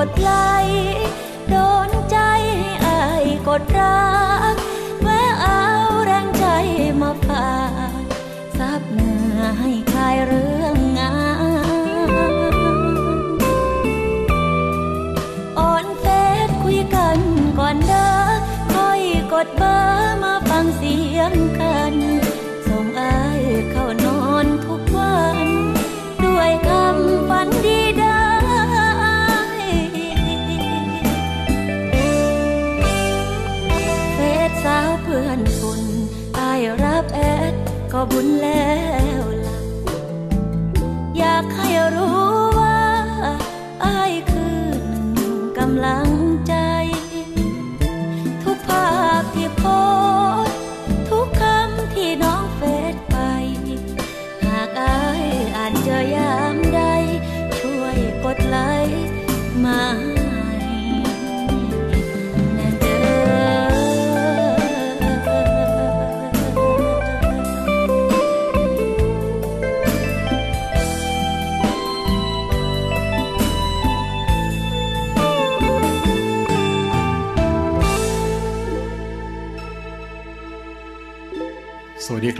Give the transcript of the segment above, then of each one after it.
ah buồn lẻ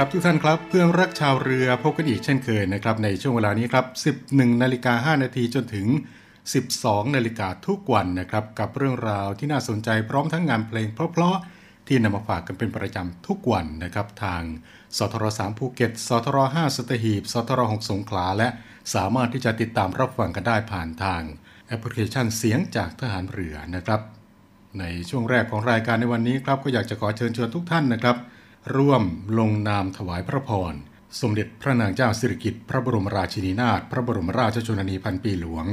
ครับทุกท่านครับเพื่อนรักชาวเรือพบกันอีกเช่นเคยนะครับในช่วงเวลานี้ครับ 11นาฬิกา5นาทีจนถึง 12นาฬิกาทุกวันนะครับกับเรื่องราวที่น่าสนใจพร้อมทั้งงานเพลงเพราะๆที่นำมาฝากกันเป็นประจำทุกวันนะครับทางสทร3ภูเก็ตสทร5สัตหีบสทร6สงขลาและสามารถที่จะติดตามรับฟังกันได้ผ่านทางแอปพลิเคชันเสียงจากทหารเรือนะครับ ในช่วงแรกของรายการในวันนี้ครับก็อยากจะขอเชิญชวนทุกท่านนะครับ ร่วมลงนามถวายพระพร สมเด็จพระนางเจ้าสิริกิติ์พระบรมราชินีนาถพระบรมราชชนนีพันปีหลวง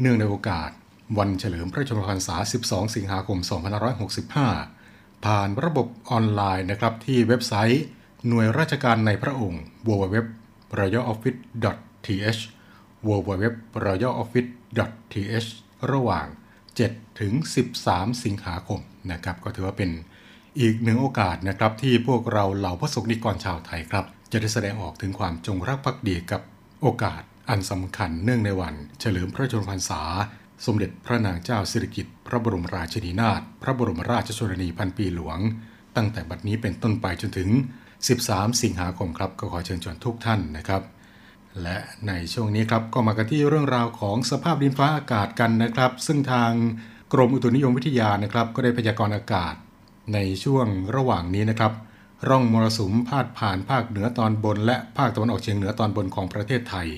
เนื่องในโอกาส วันเฉลิมพระชนมพรรษา 12 สิงหาคม 2565 ผ่านระบบออนไลน์นะครับที่เว็บไซต์ หน่วยราชการในพระองค์ www royaloffice.th www royaloffice.th ระหว่าง 7 ถึง 13 สิงหาคมนะครับ ก็ถือว่าเป็น อีกหนึ่งโอกาสนะครับที่พวกเราเหล่าพระสงฆ์นิกรชาวไทยครับ จะได้แสดงออกถึงความจงรักภักดีกับโอกาสอันสำคัญเนื่องในวัน เฉลิมพระชนมพรรษา สมเด็จพระนางเจ้าสิริกิติ์พระบรมราชินีนาถพระบรมราชชนนีพันปีหลวง ตั้งแต่บัดนี้เป็นต้นไปจนถึง 13 สิงหาคมครับก็ขอเชิญชวนทุกท่านนะครับ และในช่วงนี้ครับก็มากันที่เรื่องราวของสภาพดินฟ้าอากาศกันนะครับ ซึ่งทางกรมอุตุนิยมวิทยานะครับ ก็ได้พยากรณ์อากาศ ในช่วงระหว่างนี้นะครับ ร่องมรสุมพาดผ่านภาคเหนือตอนบน และภาคตะวันออกเฉียงเหนือตอนบนของประเทศไทย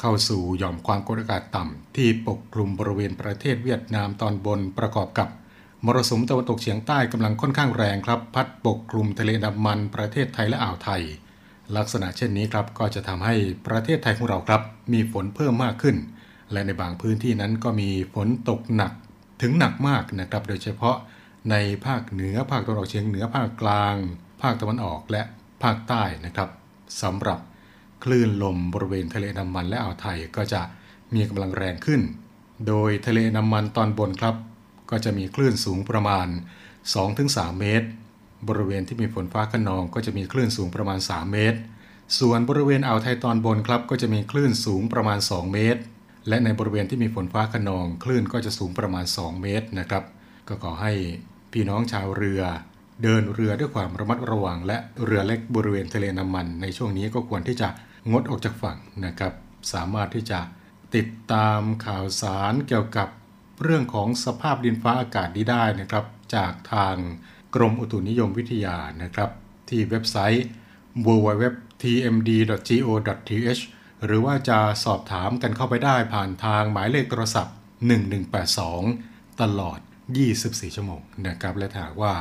เข้าสู่หย่อมความกดอากาศต่ำที่ปกคลุมบริเวณประเทศเวียดนามตอนบนประกอบกับมรสุมตะวันตกเฉียงใต้กำลังค่อนข้างแรงครับ พัดปกคลุมทะเลอันดามันประเทศไทยและอ่าวไทย ลักษณะเช่นนี้ครับก็จะทำให้ประเทศไทยของเราครับ มีฝนเพิ่มมากขึ้น และในบางพื้นที่นั้นก็มีฝนตกหนักถึงหนักมากนะครับ โดยเฉพาะ ในภาคเหนือภาคตะวันออกเฉียงเหนือภาคกลาง ภาคตะวันออกและภาคใต้นะครับสำหรับคลื่นลมบริเวณทะเลนดามันและอ่าวไทยก็จะมีกำลังแรงขึ้น โดยทะเลนดามันตอนบนครับ ก็จะมีคลื่นสูงประมาณ 2-3 เมตร บริเวณที่มีฝนฟ้าขนองก็จะมีคลื่นสูงประมาณ 3 เมตร ส่วนบริเวณอ่าวไทยตอนบนครับ ก็จะมีคลื่นสูงประมาณ 2 เมตร และในบริเวณที่มีฝนฟ้าขนอง คลื่นก็จะสูงประมาณ 2 เมตรนะครับ ก็ขอให้ พี่น้องชาวเรือ เดินเรือด้วยความระมัดระวัง และเรือเล็กบริเวณทะเลน้ำมัน ในช่วงนี้ก็ควรที่จะงดออกจากฝั่งนะครับ สามารถที่จะติดตามข่าวสารเกี่ยวกับเรื่องของสภาพดินฟ้าอากาศนี้ได้นะครับ จากทางกรมอุตุนิยมวิทยานะครับ ที่เว็บไซต์ www.tmd.go.th หรือว่าจะสอบถามกันเข้าไปได้ผ่านทางหมายเลขโทรศัพท์ 1182 ตลอด 24 ชั่วโมงนะครับและถ้าหากว่า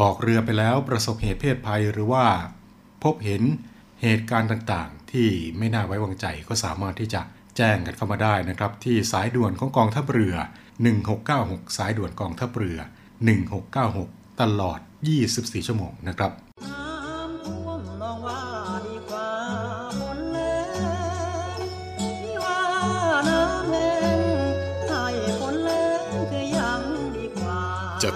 ออกเรือไปแล้วประสบเหตุเพศภัยหรือว่าพบเห็นเหตุการณ์ต่างๆ ที่ไม่น่าไว้วางใจก็สามารถที่จะแจ้งกันเข้ามาได้นะครับ ที่สายด่วนของกองทัพเรือ 1696 สายด่วนกองทัพเรือ 1696 ตลอด 24 ชั่วโมงนะครับ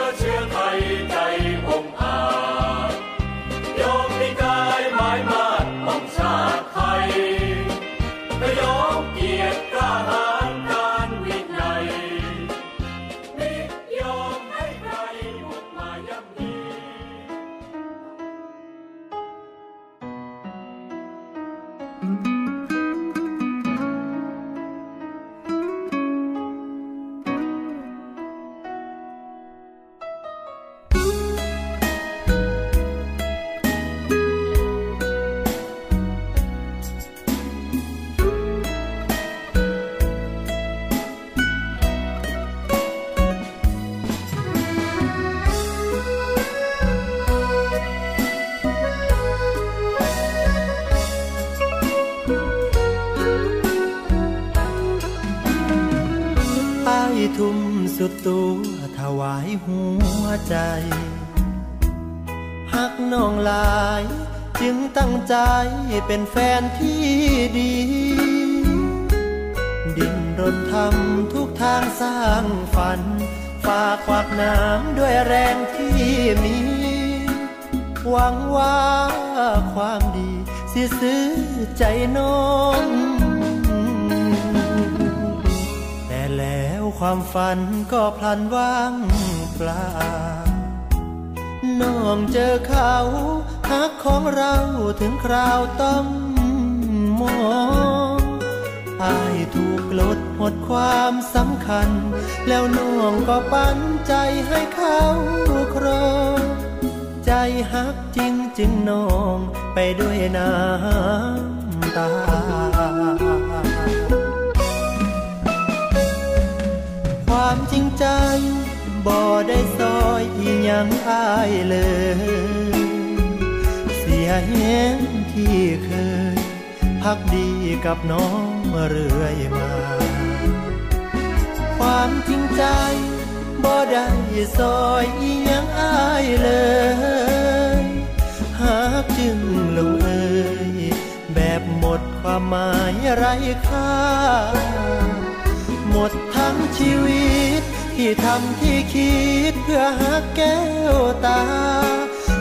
อ น้องแต่แล้วความฝันก็พลันว่างเปล่า น้องเจอเขาฮักของเราถึงคราวต้องมองอายถูกลดหมดความสำคัญ แล้วน้องก็ปันใจให้เขาครองใจฮักจริงจึงน้องไปด้วยน้ำ ตา ความจริงใจบ่ได้ซอยอีหยังอายเลย เสียแหงที่เคย พักดีกับน้องเรื่อยมา ความจริงใจบ่ได้ซอยอีหยังอายเลย หากจึงลง ความหมายไร้ค่า หมดทั้งชีวิต ที่ทำที่คิดเพื่อหาแก้วตา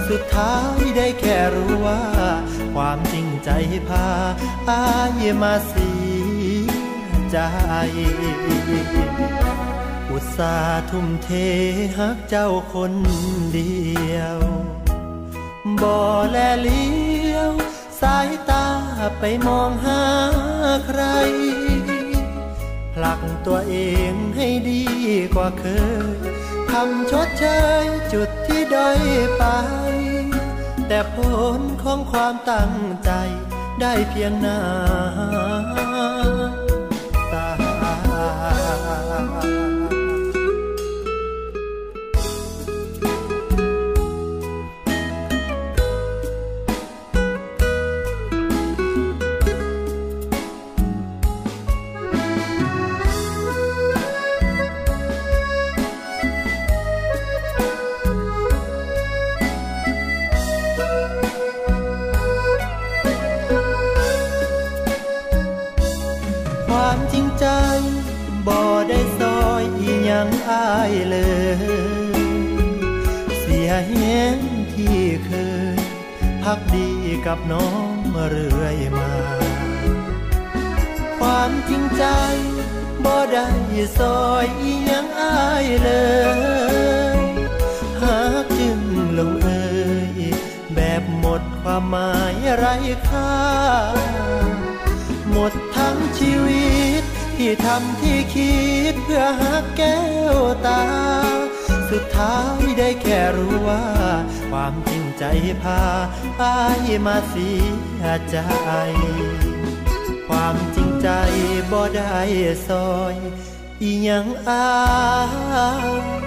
สุดท้ายได้แค่รู้ว่า ความจริงใจพาอายมาเสียใจอุตส่าห์ทุ่มเทหักเจ้าคนเดียว บ่แลเลี้ยว สายตาไปมองหาใคร ผลักตัวเองให้ดีกว่าเคยทำชดเชยจุดที่ด้อยไป แต่ผลของความตั้งใจได้เพียงหน้า พาอายมาเสียใจ ความจริงใจบ่ได้ซอย อีหยังอายเลย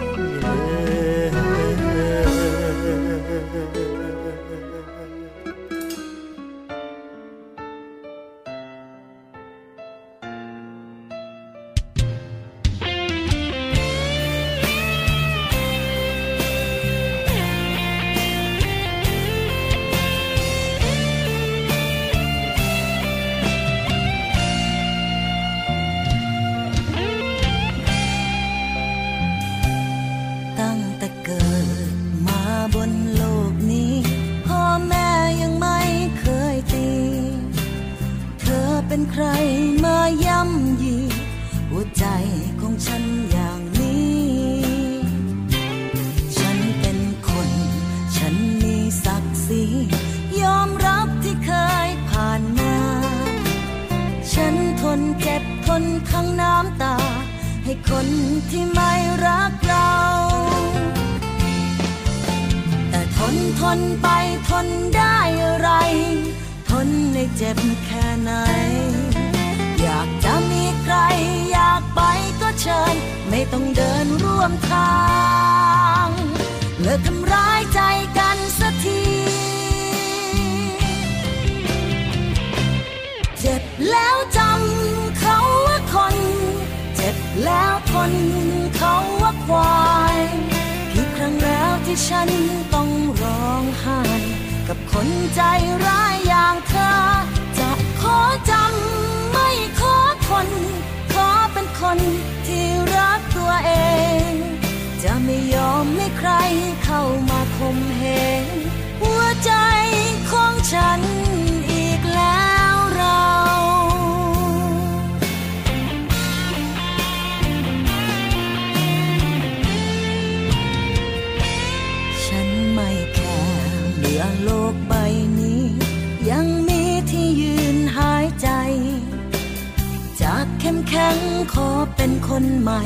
เข้งขอเป็นคนใหม่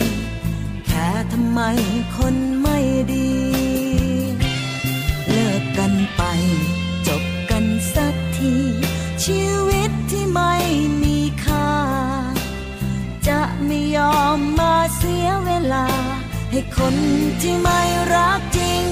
แค่ทำไมคนไม่ดี เลิกกันไป จบกันสักที ชีวิตที่ไม่มีค่า จะไม่ยอมมาเสียเวลา ให้คนที่ไม่รักจริง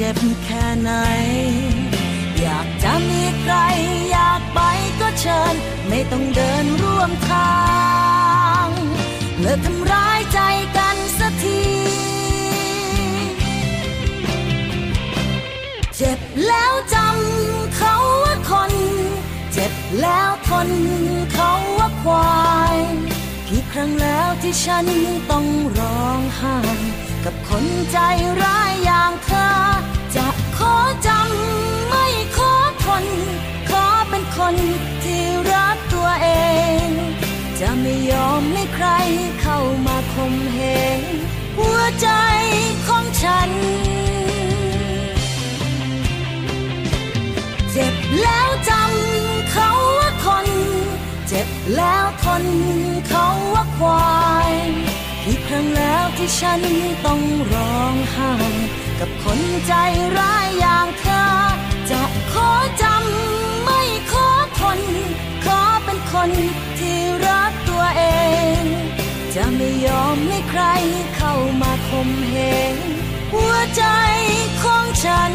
เจ็บแค่ไหน อยากจะมีใคร อยากไปก็เชิญ ไม่ต้องเดินร่วมทางเลิกทำร้ายใจกันสักทีเจ็บแล้วจำเขาว่าคน เจ็บแล้วทนเขาว่าควายกี่ครั้งแล้วที่ฉันต้องร้องไห้กับคนใจร้ายอย่างเธอ คนที่รักตัวเอง จะไม่ยอมให้ใครเข้ามาคมเหงหัวใจของฉัน เจ็บแล้วจำเขาว่าคน เจ็บแล้วทนเขาว่าควายกี่ครั้งแล้วที่ฉันต้องร้องไห้กับคนใจร้ายอย่างเธอจะขอจำ น ขอเป็นคนที่รักตัวเอง จะไม่ยอมให้ใครเข้ามาคมเหงหัวใจของฉัน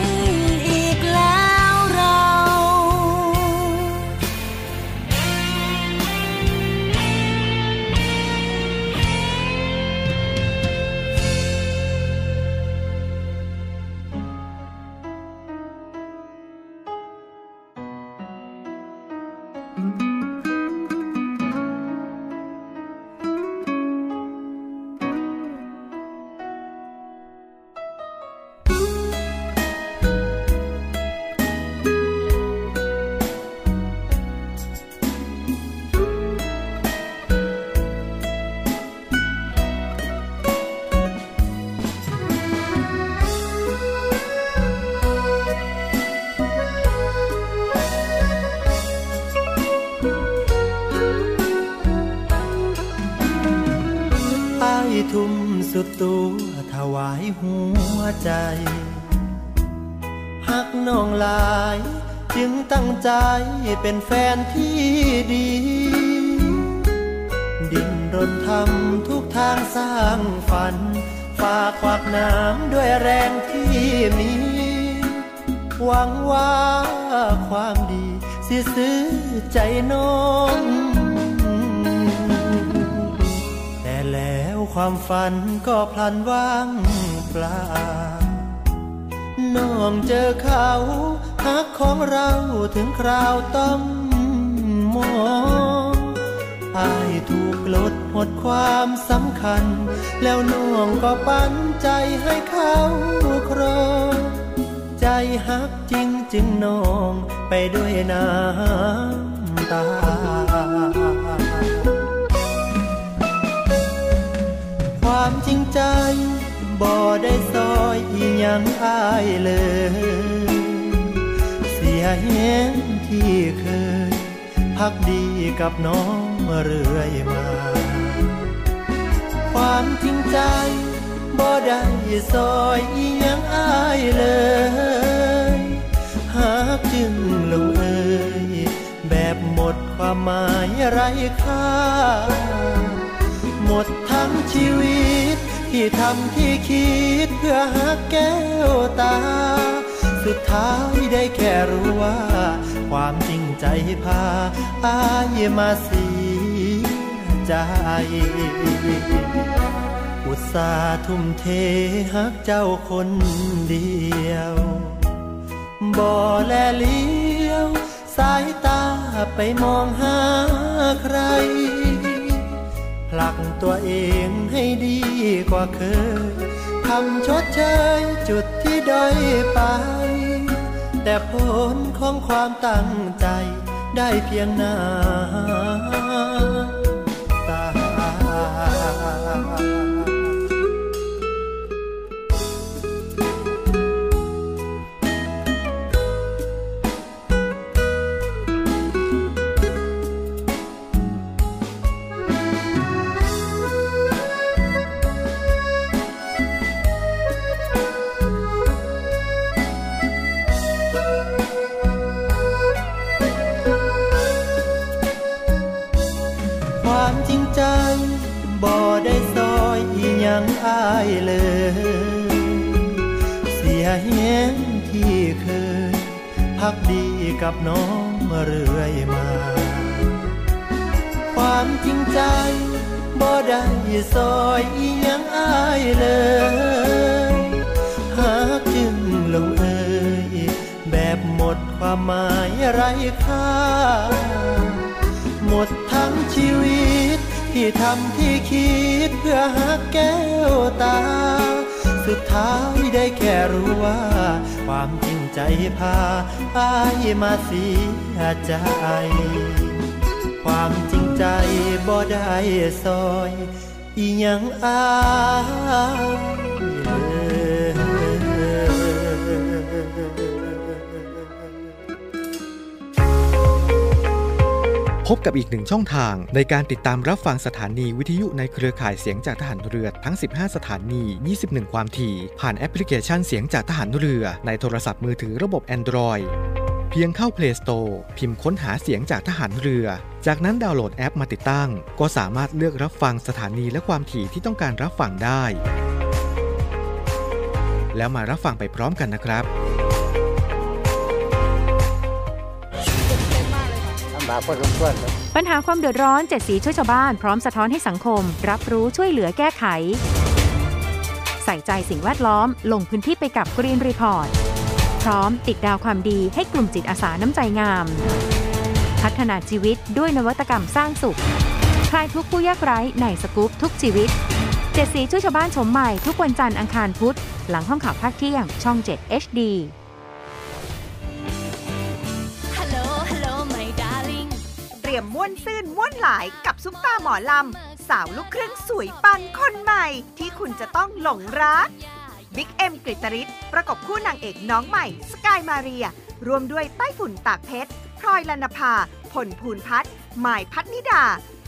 ใจ หักน้องหลาย จึงตั้งใจเป็นแฟนที่ดี ดินรนทำทุกทางสร้างฝันฝากควักน้ำด้วยแรงที่มี หวังว่าความดีสิซื้อใจน้องแต่แล้วความฝันก็พลันว่าง ปลา น้องเจอเขาหักของเราถึงคราวต้องมองอายถูกลดหมดความสำคัญ แล้วน้องก็ปันใจให้เขาครองใจหักจริงจึงน้องไปด้วยน้ำตาความจริงใจ บ่ได้ซอยอีหยังอายเลย เสียเห็นที่เคย พักดีกับน้องเรื่อยมา ความจริงใจบบ่ได้ซอยอีหยังอายเลย หากจึงลงเอยแบบหมดความหมายไรค่า หมดทั้งชีวิต ที่ทำที่คิดเพื่อหาแก้วตา สุดท้ายได้แค่รู้ว่า ความจริงใจพาอายมาเสียใจอุตสาห์ทุ่มเทหักเจ้าคนเดียว บ่แลเลี้ยว สายตาไปมองหาใคร ลักตัวเองให้ดีกว่าเคยทำชดเชยจุดที่ด้อยไป แต่ผลของความตั้งใจได้เพียงน้า ใจ ความจริงใจบ่ได้ซอย อีหยังอายเลยพบกับอีกหนึ่งช่องทางในการติดตามรับฟังสถานีวิทยุในเครือข่ายเสียงจากทหารเรือทั้ง 15 สถานี 21 ความถี่ ผ่านแอปพลิเคชันเสียงจากทหารเรือในโทรศัพท์มือถือระบบ Android เพียงเข้า Play Store พิมพ์ค้นหาเสียงจากทหารเรือ จากนั้นดาวน์โหลดแอปมาติดตั้ง ก็สามารถเลือกรับฟังสถานีและความถี่ที่ต้องการรับฟังได้ แล้วมารับฟังไปพร้อมกันนะครับำบากพอสมควรปัญหาความเดือดร้อนเจ็ดสีช่วยชาวบ้านพร้อมสะท้อนให้สังคม รับรู้ช่วยเหลือแก้ไข ใส่ใจสิ่งแวดล้อมลงพื้นที่ไปกับ Green Report พร้ อมติดดาวความดีให้กลุ่มจิตอาสาน้ำใจงาม พัฒนาชีวิตด้วยนวัตกรรมสร้างสุข คลายทุกข์ผู้ยากไร้ในสกู๊ปทุกชีวิตเจ็ดสีช่วยชาวบ้านชมใหม่ทุกวันจันทร์อังคารพุธ หลังห้องข่าวภาคเที่ยงช่อง 7 HD Hello Hello my darling เตรียมม่วนซื่นม่วนหลายกับซุปตาหมอลำ สาวลูกครึ่งสวยปังคนใหม่ที่คุณจะต้องหลงรัก บิ๊กเอ็มกฤตริศประกบคู่นางเอกน้องใหม่ สกายมาเรีย รวมด้วยใต้ฝุ่นตากเพชรพลอยลนภาผลภูนพัฒน์หมายพัฒนิดา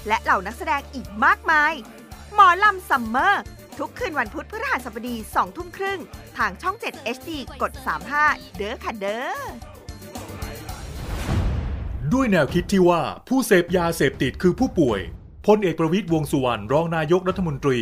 และเหล่านักแสดงอีกมากมาย หมอลำซัมเมอร์ ทุกคืนวันพุธพฤหัสบดี2ทุ่มครึ่ง ทางช่อง 7 HD กด 35 เด้อค่ะเด้อด้วยแนวคิดที่ว่าผู้เสพยาเสพติดคือผู้ป่วยพลเอกประวิตยวงสุวรรณรองนายกรัฐมนตรี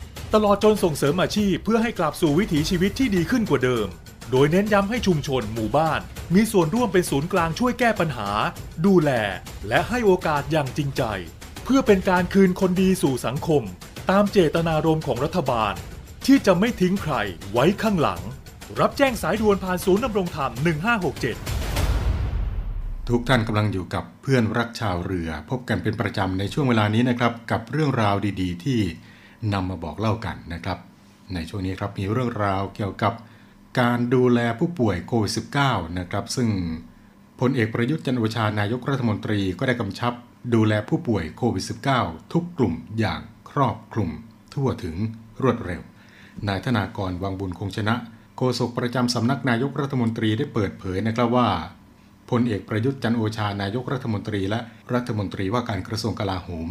ตลอดจนส่งเสริมอาชีพเพื่อให้กลับสู่วิถีชีวิตที่ดีขึ้นกว่าเดิม โดยเน้นย้ำให้ชุมชนหมู่บ้าน มีส่วนร่วมเป็นศูนย์กลางช่วยแก้ปัญหา ดูแล และให้โอกาสอย่างจริงใจ เพื่อเป็นการคืนคนดีสู่สังคม ตามเจตนารมณ์ของรัฐบาล ที่จะไม่ทิ้งใครไว้ข้างหลัง รับแจ้งสายด่วนผ่านศูนย์ดำรงธรรม 1567ทุกท่านกำลังอยู่กับเพื่อนรักชาวเรือ พบกันเป็นประจำในช่วงเวลานี้นะครับ กับเรื่องราวดี ๆ ที่ นำมาบอกเล่ากันนะครับ ในช่วงนี้ครับมีเรื่องราวเกี่ยวกับการดูแลผู้ป่วยโควิด -19 นะครับ ซึ่งพลเอกประยุทธ์จันโอชานายกรัฐมนตรีก็ได้กำชับ ดูแลผู้ป่วยโควิด -19 ทุกกลุ่มอย่างครอบคลุม ทั่วถึงรวดเร็ว นายธนากรวังบุญคงชนะโฆษกประจำสำนักนายกรัฐมนตรีได้เปิดเผยนะครับว่าพลเอกประยุทธ์จันโอชานายกรัฐมนตรีและรัฐมนตรีว่าการกระทรวงกลาโหม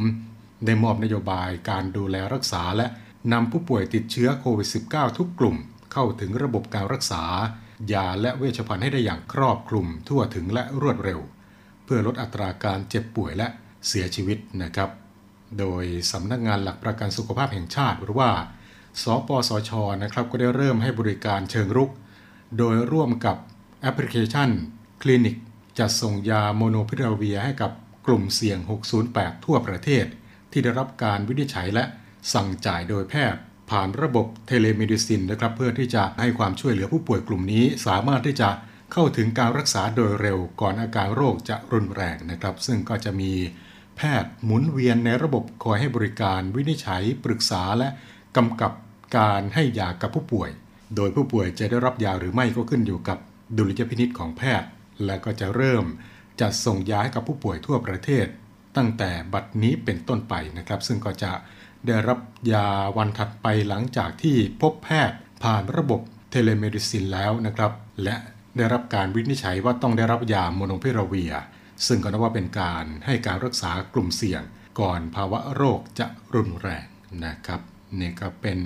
ได้มอบนโยบายการดูแลรักษาและนำผู้ป่วยติดเชื้อโควิด -19 ทุกกลุ่ม เข้าถึงระบบการรักษา ยาและเวชภัณฑ์ให้ได้อย่างครอบคลุมทั่วถึงและรวดเร็ว เพื่อลดอัตราการเจ็บป่วยและเสียชีวิตนะครับ โดยสำนักงานหลักประกันสุขภาพแห่งชาติหรือว่า สปสช นะครับ ก็ได้เริ่มให้บริการเชิงรุก โดยร่วมกับแอปพลิเคชัน คลินิก จัดส่งยาโมลนูพิราเวียร์ให้กับกลุ่มเสี่ยง 608 ทั่วประเทศ ที่ได้รับการวินิจฉัยและสั่งจ่ายโดยแพทย์ผ่านระบบ telemedicine นะครับ เพื่อที่จะให้ความช่วยเหลือผู้ป่วยกลุ่มนี้ สามารถที่จะเข้าถึงการรักษาโดยเร็วก่อนอาการโรคจะรุนแรงนะครับ ซึ่งก็จะมีแพทย์หมุนเวียนในระบบคอยให้บริการวินิจฉัย ปรึกษาและกำกับการให้ยากับผู้ป่วย โดยผู้ป่วยจะได้รับยาหรือไม่ก็ขึ้นอยู่กับดุลยพินิจของแพทย์ และก็จะเริ่มจัดส่งยาให้กับผู้ป่วยทั่วประเทศ ตั้งแต่บัดนี้เป็นต้นไปนะครับ ซึ่งก็จะได้รับยาวันถัดไปหลังจากที่พบแพทย์ผ่านระบบ telemedicine แล้วนะครับ และได้รับการวินิจฉัยว่าต้องได้รับยาโมลนูพิราเวียร์ ซึ่งก็นับว่าเป็นการให้การรักษากลุ่มเสี่ยง ก่อนภาวะโรคจะรุนแรงนะครับนี่ก็เป็น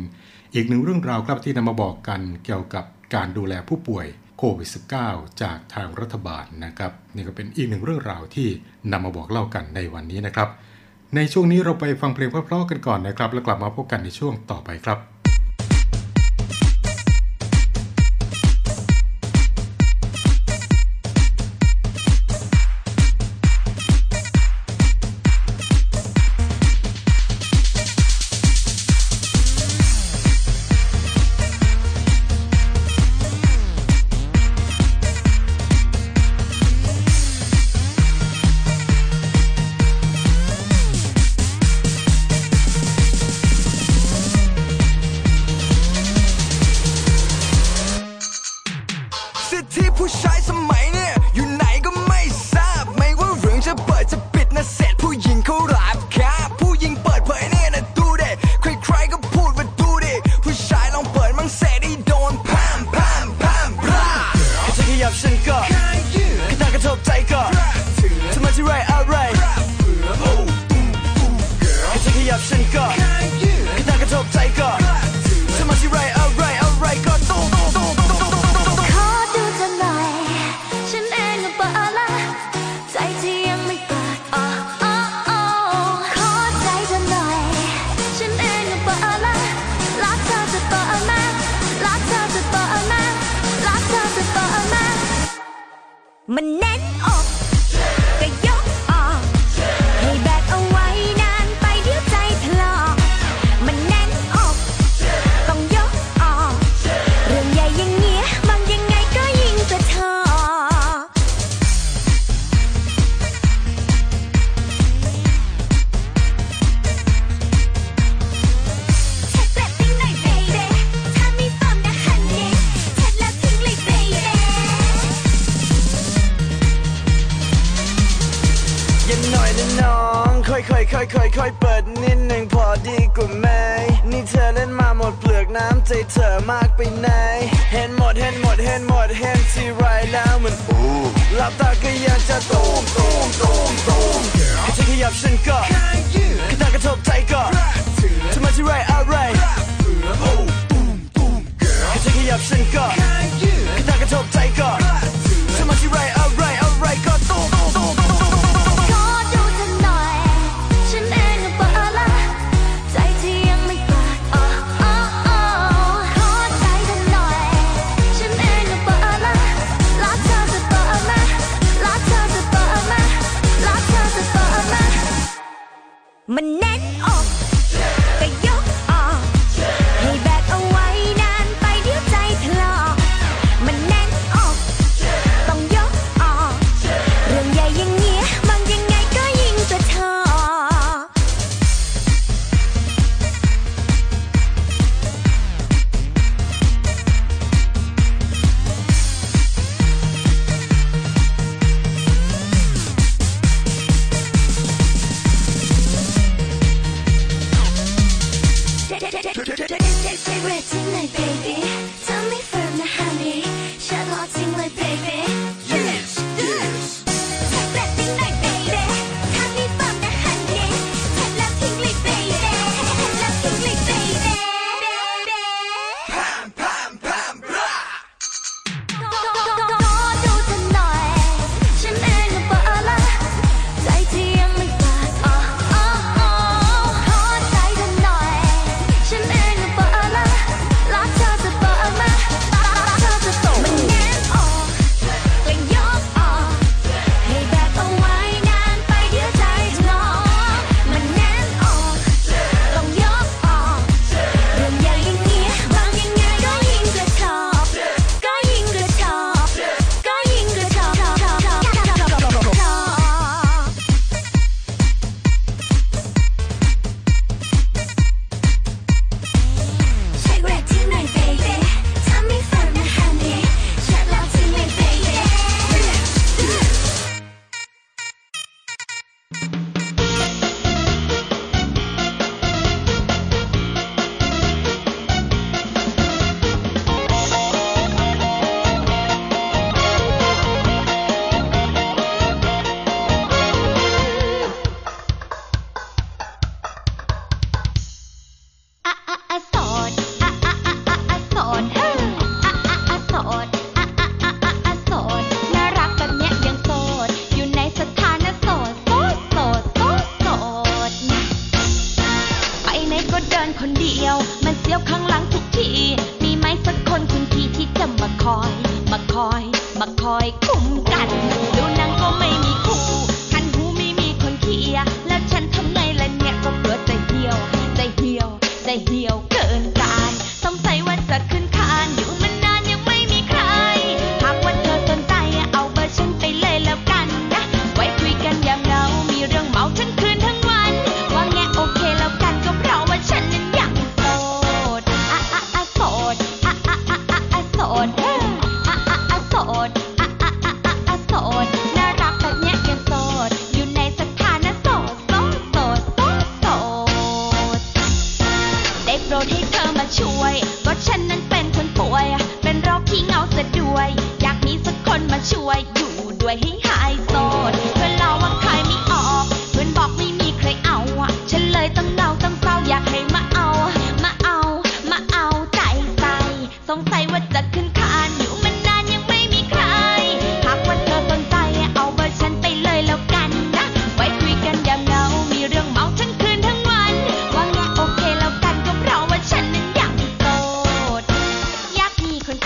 อีกหนึ่งเรื่องราวครับที่นำมาบอกกันเกี่ยวกับการดูแลผู้ป่วย โควิด -19 จากทางรัฐบาลนะครับ นี่ก็เป็นอีกหนึ่งเรื่องราวที่นำมาบอกเล่ากันในวันนี้นะครับ ในช่วงนี้เราไปฟังเพลงเพราะๆกันก่อนนะครับ แล้วกลับมาพบกันในช่วงต่อไปครับ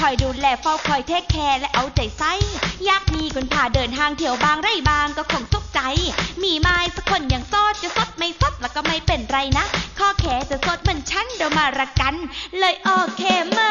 คอยดูแลเฝ้าคอยเทคแคร์และเอาใจใส่อยากมีคนพาเดินทางเที่ยวบางไร่บางก็คงสุขใจ มีไม้สักคนอย่างซอดจะสดไม่สดแล้วก็ไม่เป็นไรนะ ข้อแขจะสดเหมือนฉันเดี๋มารักกัน เลยโอเคมา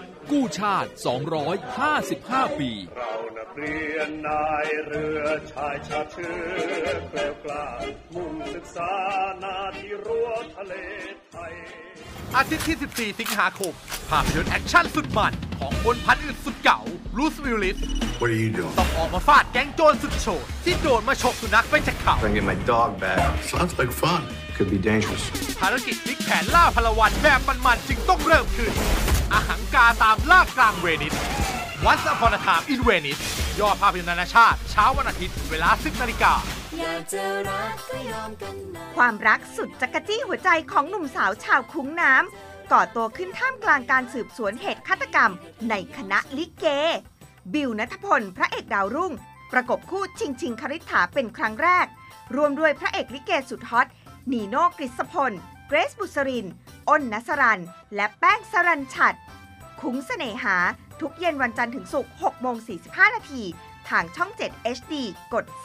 กู้ชาติ 255 ปี เรานักเรียนนายเรือชายชาติเชื้อแกล้วกล้ามุ่งศึกษาหน้าที่รั้วทะเลไทย อาทิตย์ที่ 14 สิงหาคม ภาพยนตร์แอคชั่นสุดมัน ของคนพันธุ์อึดสุดเก๋า Bruce Willis What are you doing? ต้องออกมาฟาดแก๊งโจรสุดโฉดที่ดันมาฉกสุนัขไปจากเขา Trying to get my dog back. Sounds like fun. Could be dangerous. ภารกิจพลิกแผนล่าพลวันแบบมันๆจึงต้องเริ่มขึ้นอาหังกาตามล่ากลางเวนิส Once Upon a Time in Venice ยอดภาพยนตร์นานาชาติ เช้าวันอาทิตย์เวลา 10นาฬิกาความรักสุดจักรจี้หัวใจของหนุ่มสาวชาวคุ้งน้ำก่อตัวขึ้นท่ามกลางการสืบสวนเหตุฆาตกรรม ในคณะลิเก บิวนัทพล พระเอกดาวรุ่ง ประกบคู่ชิงชิงคริษฐาเป็นครั้งแรก รวมด้วยพระเอกลิเกสุดฮอต นีโน่กฤษพล เกรซบุษริน อ้นนัสรัน และแป้งสรันชัด คุ้งเสน่หา ทุกเย็นวันจันทร์ถึงศุกร์6โมง45 นาที ทางช่อง 7 HD กด 35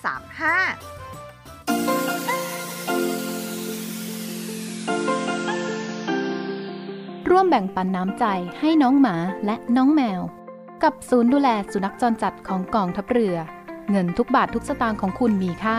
ร่วมแบ่งปันน้ำใจให้น้องหมาและน้องแมว กับศูนย์ดูแลสุนัขจรจัดของกองทัพเรือ เงินทุกบาททุกสตางค์ของคุณมีค่า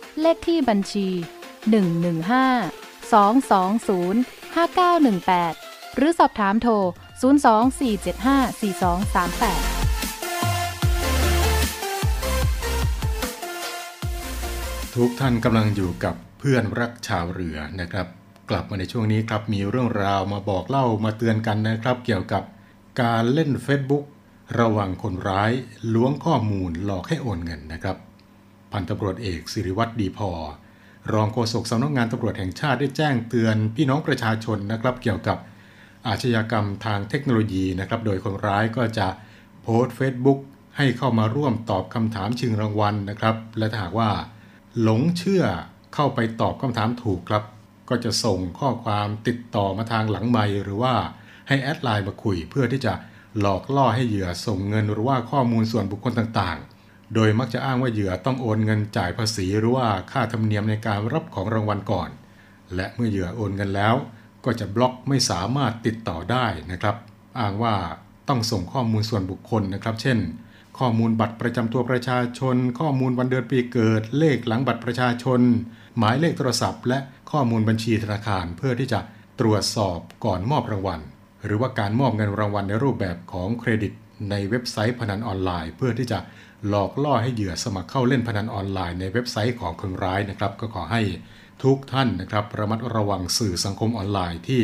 เลขที่บัญชี 115 220 5918 หรือสอบถามโทร 024754238ทุกท่านกำลังอยู่กับเพื่อนรักชาวเรือนะครับ กลับมาในช่วงนี้ครับมีเรื่องราวมาบอกเล่ามาเตือนกันนะครับ เกี่ยวกับการเล่น Facebook ระว่างคนร้ายล้วงข้อมูลหลอกให้โอนเงินนะครับ พันตำรวจเอกสิริวัตรดีพอ รองโฆษกสำนักงานตำรวจแห่งชาติได้แจ้งเตือนพี่น้องประชาชนนะครับ เกี่ยวกับอาชญากรรมทางเทคโนโลยีนะครับ โดยคนร้ายก็จะโพสต์ Facebook ให้เข้ามาร่วมตอบคำถามชิงรางวัลนะครับ และถ้าหากว่า หลงเชื่อเข้าไปตอบคำถามถูกครับ ก็จะส่งข้อความติดต่อมาทางหลังไมหรือว่าให้แอดไลน์มาคุยเพื่อที่จะหลอกล่อให้เหยื่อส่งเงินหรือว่าข้อมูลส่วนบุคคลต่างๆ โดยมักจะอ้างว่าเหยื่อต้องโอนเงินจ่ายภาษีหรือว่าค่าธรรมเนียมในการรับของรางวัลก่อน และเมื่อเหยื่อโอนเงินแล้ว ก็จะบล็อกไม่สามารถติดต่อได้นะครับ อ้างว่าต้องส่งข้อมูลส่วนบุคคลนะครับ เช่น ข้อมูลบัตรประจำตัวประชาชน ข้อมูลวันเดือนปีเกิด เลขหลังบัตรประชาชน หมายเลขโทรศัพท์ และข้อมูลบัญชีธนาคารเพื่อที่จะตรวจสอบก่อนมอบรางวัล หรือว่าการมอบเงินรางวัลในรูปแบบของเครดิต ในเว็บไซต์พนันออนไลน์ เพื่อที่จะ หลอกล่อให้เหยื่อสมัครเข้าเล่นพนันออนไลน์ในเว็บไซต์ของคนร้ายนะครับ ก็ขอให้ทุกท่านนะครับระมัดระวังสื่อสังคมออนไลน์ที่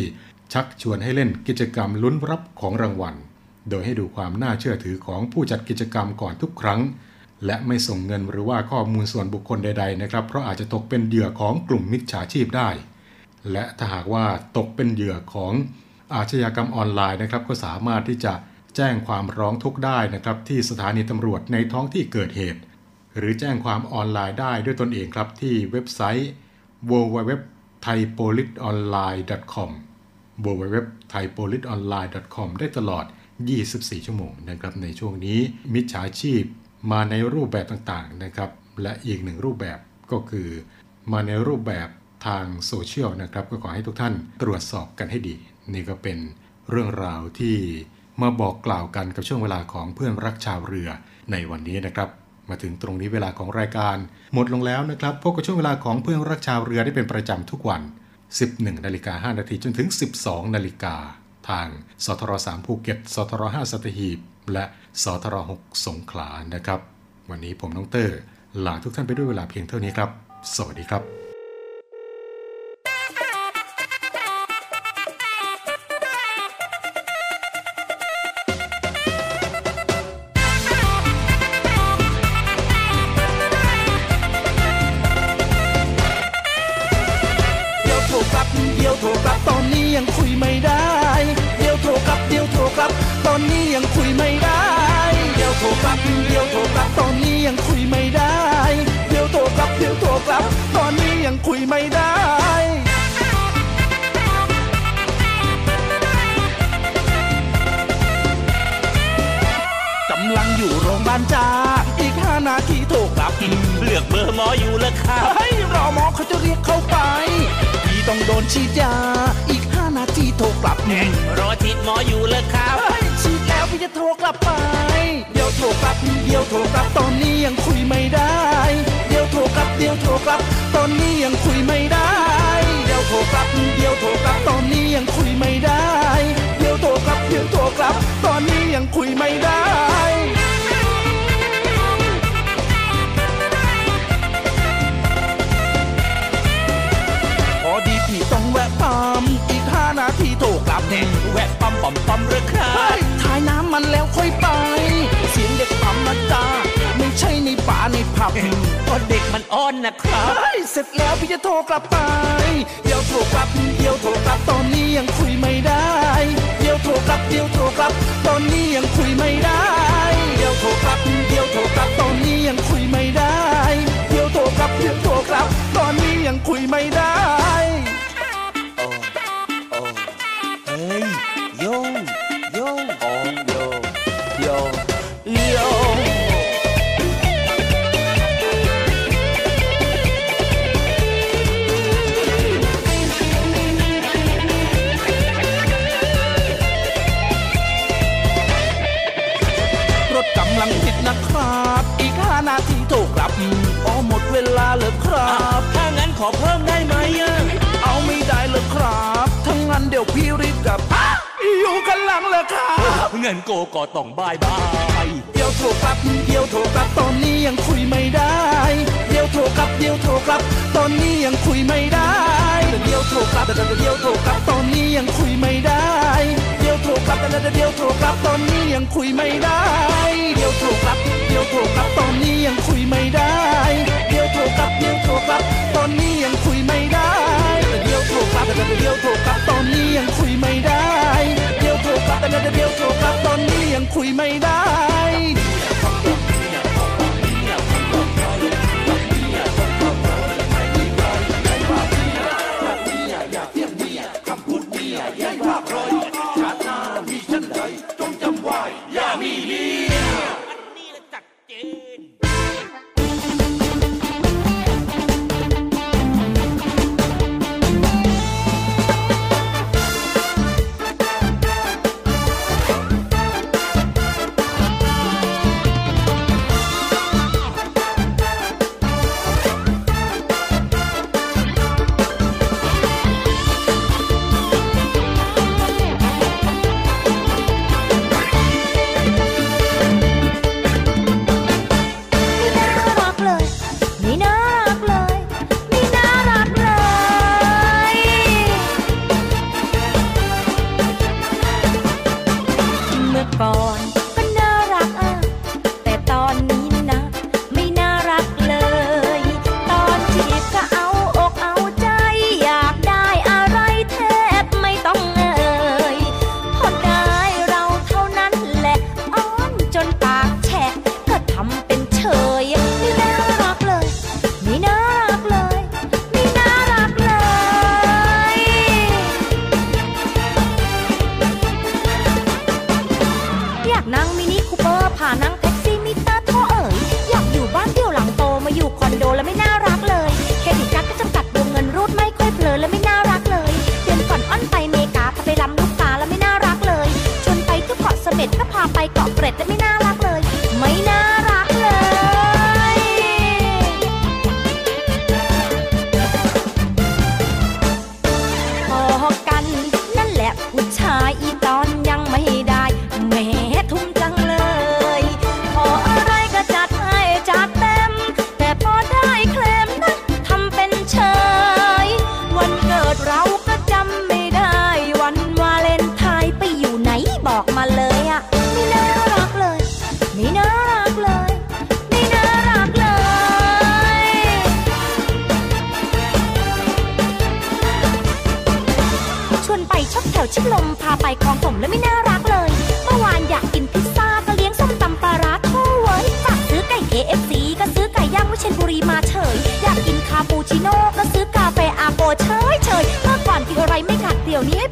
ชักชวนให้เล่นกิจกรรมลุ้นรับของรางวัล โดยให้ดูความน่าเชื่อถือของผู้จัดกิจกรรมก่อนทุกครั้ง และไม่ส่งเงินหรือว่าข้อมูลส่วนบุคคลใดๆนะครับเพราะอาจจะตกเป็นเหยื่อของกลุ่มมิจฉาชีพได้ และถ้าหากว่าตกเป็นเหยื่อของอาชญากรรมออนไลน์นะครับก็สามารถที่จะ แจ้งความร้องทุกข์ได้นะครับที่สถานีตำรวจในท้องที่เกิดเหตุ หรือแจ้งความออนไลน์ได้ด้วยตนเองครับที่เว็บไซต์ www thaipoliceonline.com www thaipoliceonline.com ได้ตลอด 24 ชั่วโมงนะครับในช่วงนี้มิจฉาชีพมาในรูปแบบต่างๆนะครับและอีกหนึ่งรูปแบบก็คือ มาในรูปแบบทางโซเชียลนะครับก็ขอให้ทุกท่านตรวจสอบกันให้ดี นี่ก็เป็นเรื่องราวที่ มาบอกกล่าวกันกับช่วงเวลาของเพื่อนรักชาวเรือในวันนี้นะครับ มาถึงตรงนี้เวลาของรายการ หมดลงแล้วนะครับพบกับช่วงเวลาของเพื่อนรักชาวเรือได้เป็นประจำทุกวัน 11นาฬิกา5นาทีจนถึง 12นาฬิกาทางสทร3ภูเก็ตสทร5สัตหีบ และสทร6สงขลานะครับ วันนี้ผมน้องเตอร์ลาทุกท่านไปด้วยเวลาเพียงเท่านี้ครับ สวัสดีครับ โทรกลับ เดี๋ยวโทรกลับ ตอนนี้ยังคุยไม่ได้ เดี๋ยวโทรกลับ เดี๋ยวโทรกลับ ตอนนี้ยังคุยไม่ได้กำลังอยู่โรงพยาบาลจ้า อีกห้านาทีโทรกลับ เลือกเบอร์หมออยู่แล้วครับให้รอหมอเขาจะเรียกเข้าไป พี่ต้องโดนฉีดยา อีกห้านาทีโทรกลับ รอฉีดหมออยู่แล้วครับ ฉีดแล้วพี่จะโทรกลับไป เดี๋ยวโทรกลับเดี๋ยวโทรกลับตอนนี้ยังคุยไม่ได้ เดี๋ยวโทรกลับเดี๋ยวโทรกลับ ตอนนี้ยังคุยไม่ได้ เดี๋ยวโทรกลับเดี๋ยวโทรกลับตอนนี้ยังคุยไม่ได้ เดี๋ยวโทรกลับเดี๋ยวโทรกลับ ตอนนี้ยังคุยไม่ได้พอดีพี่ต้องแวะปั๊มอีกห้านาทีโทรกลับแน่แวะปั๊มปั๊มปั๊มเรือครับ มันแล้วค่อยไป เสียงเด็กปั๊มนะจ้าไม่ใช่ในป่าในผับก็เด็กมันอ้อนนะครับ เสร็จแล้วพี่จะโทรกลับไป เดี๋ยวโทรกลับ เดี๋ยวโทรกลับตอนนี้ยังคุยไม่ได้ เดี๋ยวโทรกลับ เดี๋ยวโทรกลับ ตอนนี้ยังคุยไม่ได้ เดี๋ยวโทรกลับ เดี๋ยวโทรกลับตอนนี้ยังคุยไม่ได้ เดี๋ยวโทรกลับ เดี๋ยวโทรกลับ ตอนนี้ยังคุยไม่ได้ ครับ เงินโกก็ต้องบายบาย เดี๋ยวโทรกลับ เดี๋ยวโทรกลับ ตอนนี้ยังคุยไม่ได้ เดี๋ยวโทรกลับ เดี๋ยวโทรกลับ ตอนนี้ยังคุยไม่ได้ เดี๋ยวโทรกลับ เดี๋ยวโทรกลับ ตอนนี้ยังคุยไม่ได้ เดี๋ยวโทรกลับ เดี๋ยวโทรกลับ ตอนนี้ยังคุยไม่ได้ เดี๋ยวโทรกลับ เดี๋ยวโทรกลับ ตอนนี้ยังคุยไม่ได้ เดี๋ยวโทรกลับ เดี๋ยวโทรกลับ ตอนนี้ยังคุยไม่ได้ เดี๋ยวโทรกลับ เดี๋ยวโทรกลับ ตอนนี้ยังคุยไม่ได้ เดี๋ยวโทรกลับเดี๋ยวโทรครับตอนนี้ยังคุยไม่ได้ เชยเชยเมื่อก่อนกินอะไรไม่ขาดเดี๋ยวนี้ให้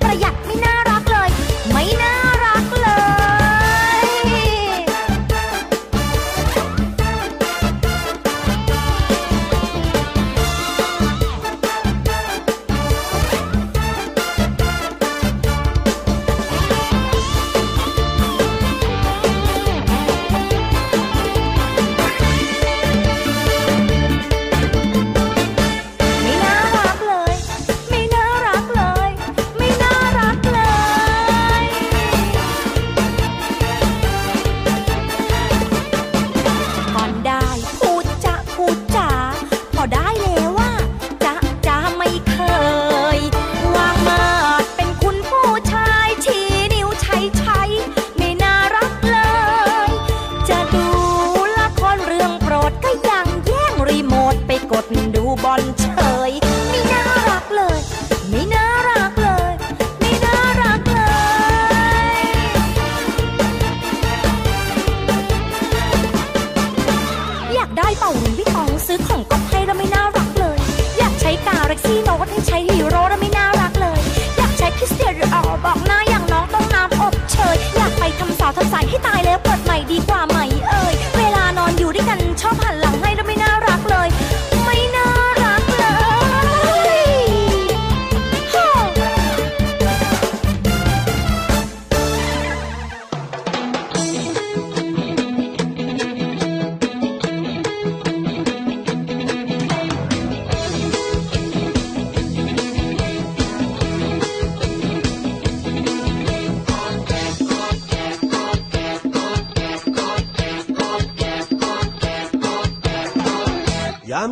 พี่โน้ตให้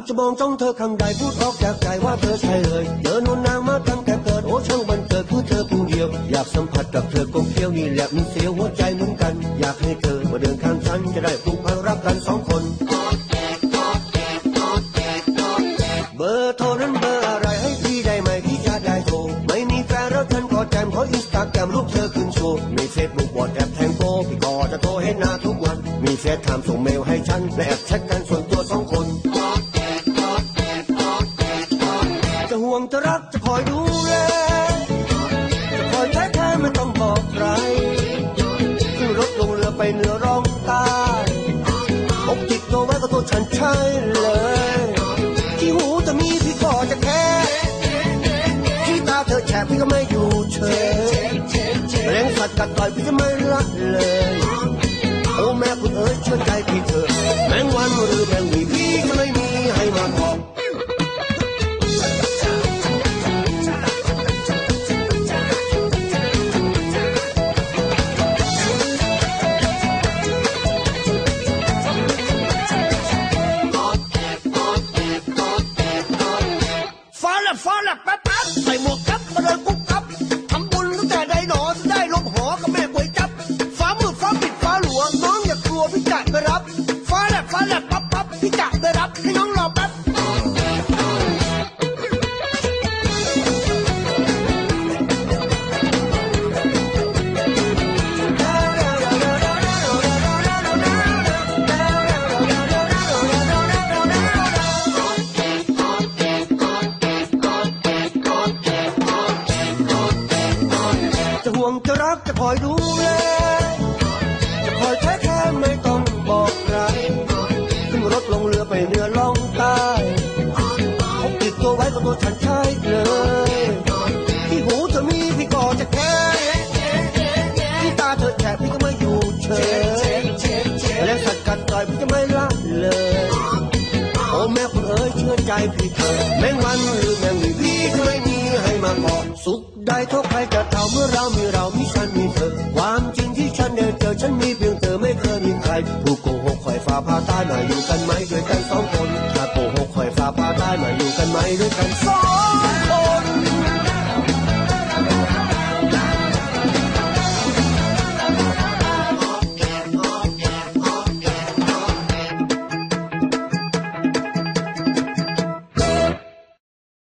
จะมองจ้องเธอข้งใดพูดออกจากใจว่าเธอใช่เลยเจอนุ่นนางมาตั้งแต่เกิดโอ้ช่างบันเกิดคือเธอผู้เดียว อยากสัมผัสกับเธอกลมเกลียวนี่แหละมันเสียวหัวใจเหมือนกัน อยากให้เธอมาเดินข้างฉันจะได้ปรุกพันรักกันสองคน